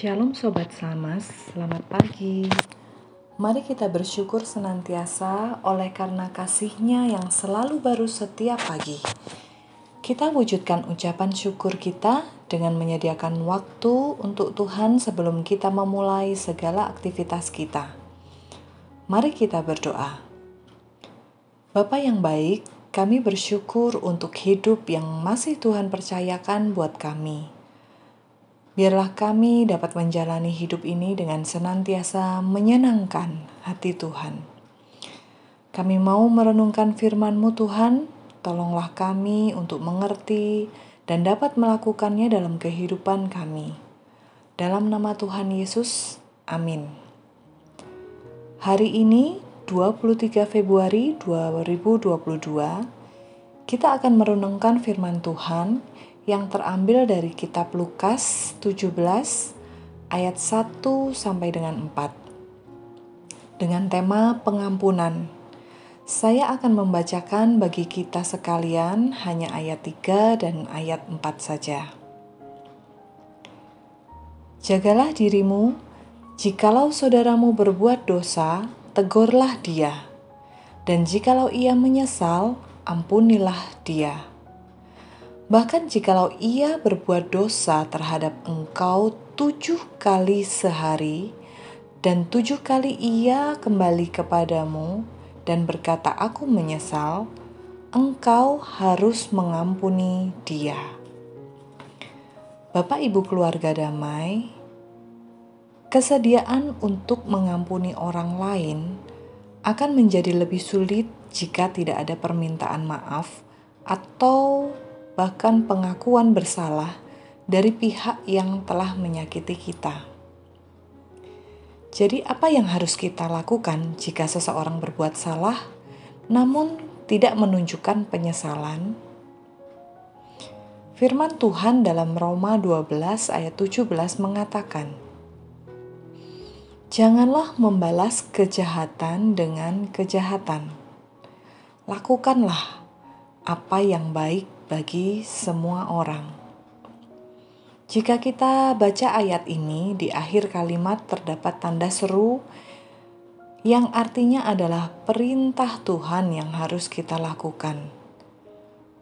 Shalom Sobat Samas, selamat pagi. Mari kita bersyukur senantiasa oleh karena kasihnya yang selalu baru setiap pagi. Kita wujudkan ucapan syukur kita dengan menyediakan waktu untuk Tuhan sebelum kita memulai segala aktivitas kita. Mari kita berdoa. Bapa yang baik, kami bersyukur untuk hidup yang masih Tuhan percayakan buat kami. Biarlah kami dapat menjalani hidup ini dengan senantiasa menyenangkan hati Tuhan. Kami mau merenungkan firman-Mu Tuhan, tolonglah kami untuk mengerti dan dapat melakukannya dalam kehidupan kami. Dalam nama Tuhan Yesus, amin. Hari ini 23 Februari 2022 kita akan merenungkan firman Tuhan yang terambil dari kitab Lukas 17 ayat 1 sampai dengan 4 dengan tema pengampunan. Saya akan membacakan bagi kita sekalian hanya ayat 3 dan ayat 4 saja. Jagalah dirimu, jikalau saudaramu berbuat dosa, tegurlah dia. Dan jikalau ia menyesal, ampunilah dia. Bahkan jikalau ia berbuat dosa terhadap engkau tujuh kali sehari, dan tujuh kali ia kembali kepadamu dan berkata, "Aku menyesal," engkau harus mengampuni dia. Bapak, ibu, keluarga damai, kesediaan untuk mengampuni orang lain akan menjadi lebih sulit jika tidak ada permintaan maaf atau bahkan pengakuan bersalah dari pihak yang telah menyakiti kita. Jadi, apa yang harus kita lakukan jika seseorang berbuat salah namun tidak menunjukkan penyesalan? Firman Tuhan dalam Roma 12 ayat 17 mengatakan, Janganlah membalas kejahatan dengan kejahatan. Lakukanlah apa yang baik bagi semua orang. Jika kita baca ayat ini, di akhir kalimat terdapat tanda seru yang artinya adalah perintah Tuhan yang harus kita lakukan,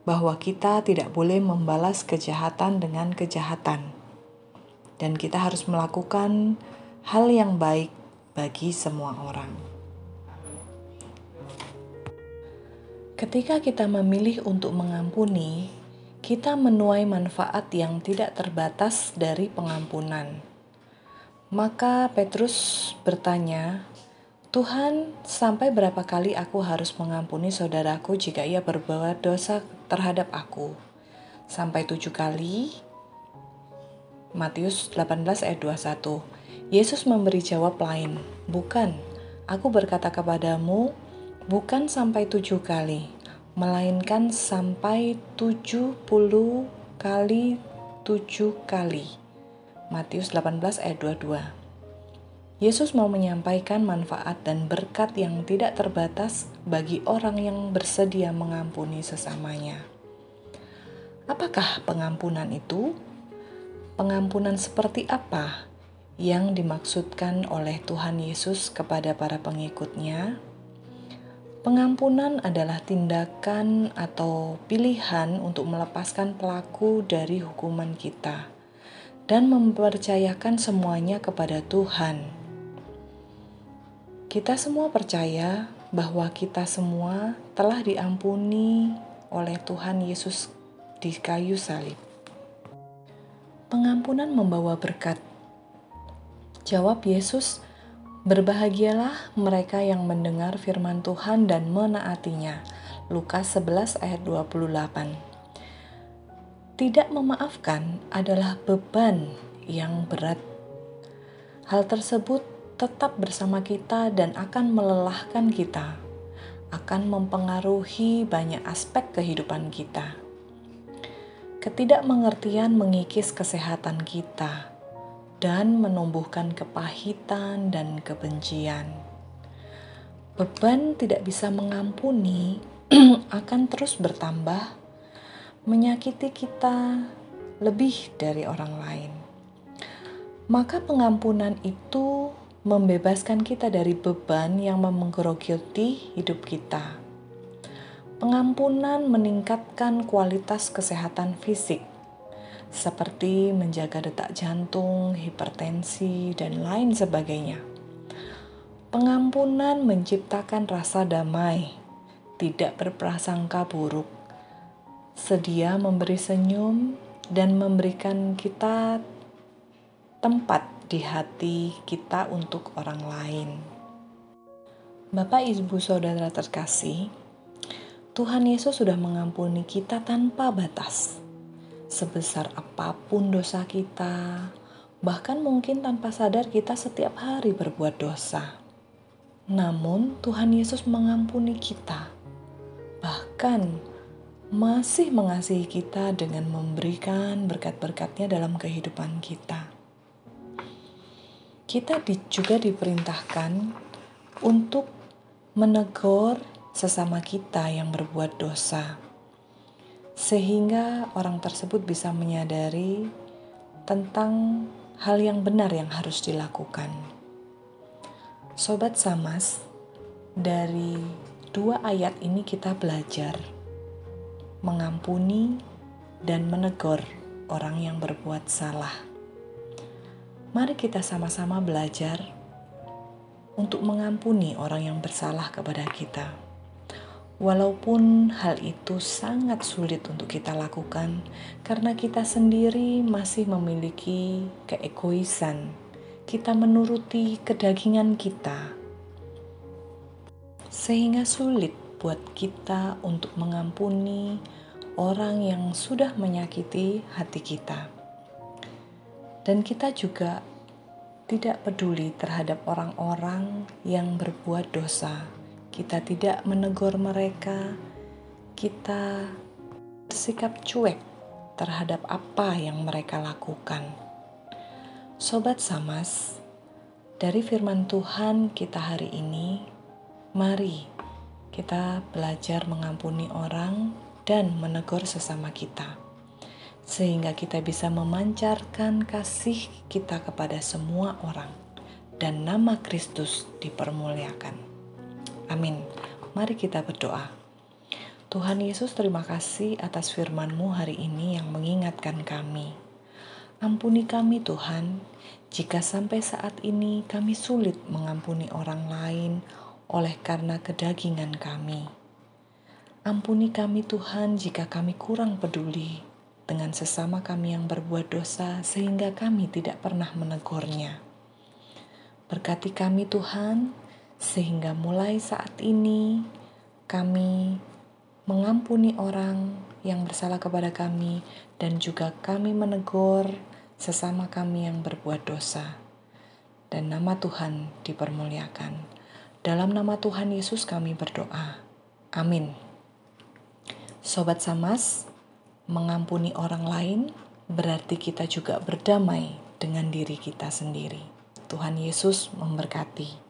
bahwa kita tidak boleh membalas kejahatan dengan kejahatan, dan kita harus melakukan hal yang baik bagi semua orang. Ketika kita memilih untuk mengampuni, kita menuai manfaat yang tidak terbatas dari pengampunan. Maka Petrus bertanya, "Tuhan, sampai berapa kali aku harus mengampuni saudaraku jika ia berbuat dosa terhadap aku? Sampai tujuh kali?" Matius 18 ayat 21. Yesus memberi jawab lain, "Bukan, aku berkata kepadamu, bukan sampai tujuh kali, melainkan sampai tujuh puluh kali tujuh kali. Matius 18 ayat 22 Yesus mau menyampaikan manfaat dan berkat yang tidak terbatas bagi orang yang bersedia mengampuni sesamanya. Apakah pengampunan itu? Pengampunan seperti apa yang dimaksudkan oleh Tuhan Yesus kepada para pengikutnya? Pengampunan adalah tindakan atau pilihan untuk melepaskan pelaku dari hukuman kita dan mempercayakan semuanya kepada Tuhan. Kita semua percaya bahwa kita semua telah diampuni oleh Tuhan Yesus di kayu salib. Pengampunan membawa berkat. Jawab Yesus, Berbahagialah mereka yang mendengar firman Tuhan dan menaatinya. Lukas 11 ayat 28. Tidak memaafkan adalah beban yang berat. Hal tersebut tetap bersama kita dan akan melelahkan kita, akan mempengaruhi banyak aspek kehidupan kita. Ketidakmengertian mengikis kesehatan kita dan menumbuhkan kepahitan dan kebencian. Beban tidak bisa mengampuni akan terus bertambah, menyakiti kita lebih dari orang lain. maka pengampunan itu membebaskan kita dari beban yang menggerogoti hidup kita. Pengampunan meningkatkan kualitas kesehatan fisik, seperti menjaga detak jantung, hipertensi, dan lain sebagainya. Pengampunan menciptakan rasa damai, tidak berprasangka buruk, sedia memberi senyum, dan memberikan kita tempat di hati kita untuk orang lain. Bapak, ibu, saudara terkasih, Tuhan Yesus sudah mengampuni kita tanpa batas, sebesar apa pun dosa kita, bahkan mungkin tanpa sadar kita setiap hari berbuat dosa. Namun, Tuhan Yesus mengampuni kita, bahkan masih mengasihi kita dengan memberikan berkat-berkatnya dalam kehidupan kita kita juga diperintahkan untuk menegur sesama kita yang berbuat dosa, sehingga orang tersebut bisa menyadari tentang hal yang benar yang harus dilakukan. Sobat Samas, dari dua ayat ini kita belajar mengampuni dan menegur orang yang berbuat salah mari kita sama-sama belajar untuk mengampuni orang yang bersalah kepada kita. Walaupun hal itu sangat sulit untuk kita lakukan, karena kita sendiri masih memiliki keegoisan, kita menuruti kedagingan kita, sehingga sulit buat kita untuk mengampuni orang yang sudah menyakiti hati kita. Dan kita juga tidak peduli terhadap orang-orang yang berbuat dosa. Kita tidak menegur mereka, kita bersikap cuek terhadap apa yang mereka lakukan. Sobat Samas, dari firman Tuhan kita hari ini, mari kita belajar mengampuni orang dan menegur sesama kita sehingga kita bisa memancarkan kasih kita kepada semua orang dan nama Kristus dipermuliakan. Amin. Mari kita berdoa. Tuhan Yesus terima kasih atas firman-Mu hari ini yang mengingatkan kami. Ampuni kami Tuhan, jika sampai saat ini kami sulit mengampuni orang lain oleh karena kedagingan kami. Ampuni kami Tuhan jika kami kurang peduli dengan sesama kami yang berbuat dosa, sehingga kami tidak pernah menegurnya. Berkati kami, Tuhan, sehingga mulai saat ini kami mengampuni orang yang bersalah kepada kami, dan juga kami menegur sesama kami yang berbuat dosa. Dan nama Tuhan dipermuliakan. Dalam nama Tuhan Yesus, kami berdoa. Amin. Sobat Samas, mengampuni orang lain berarti kita juga berdamai dengan diri kita sendiri. Tuhan Yesus memberkati.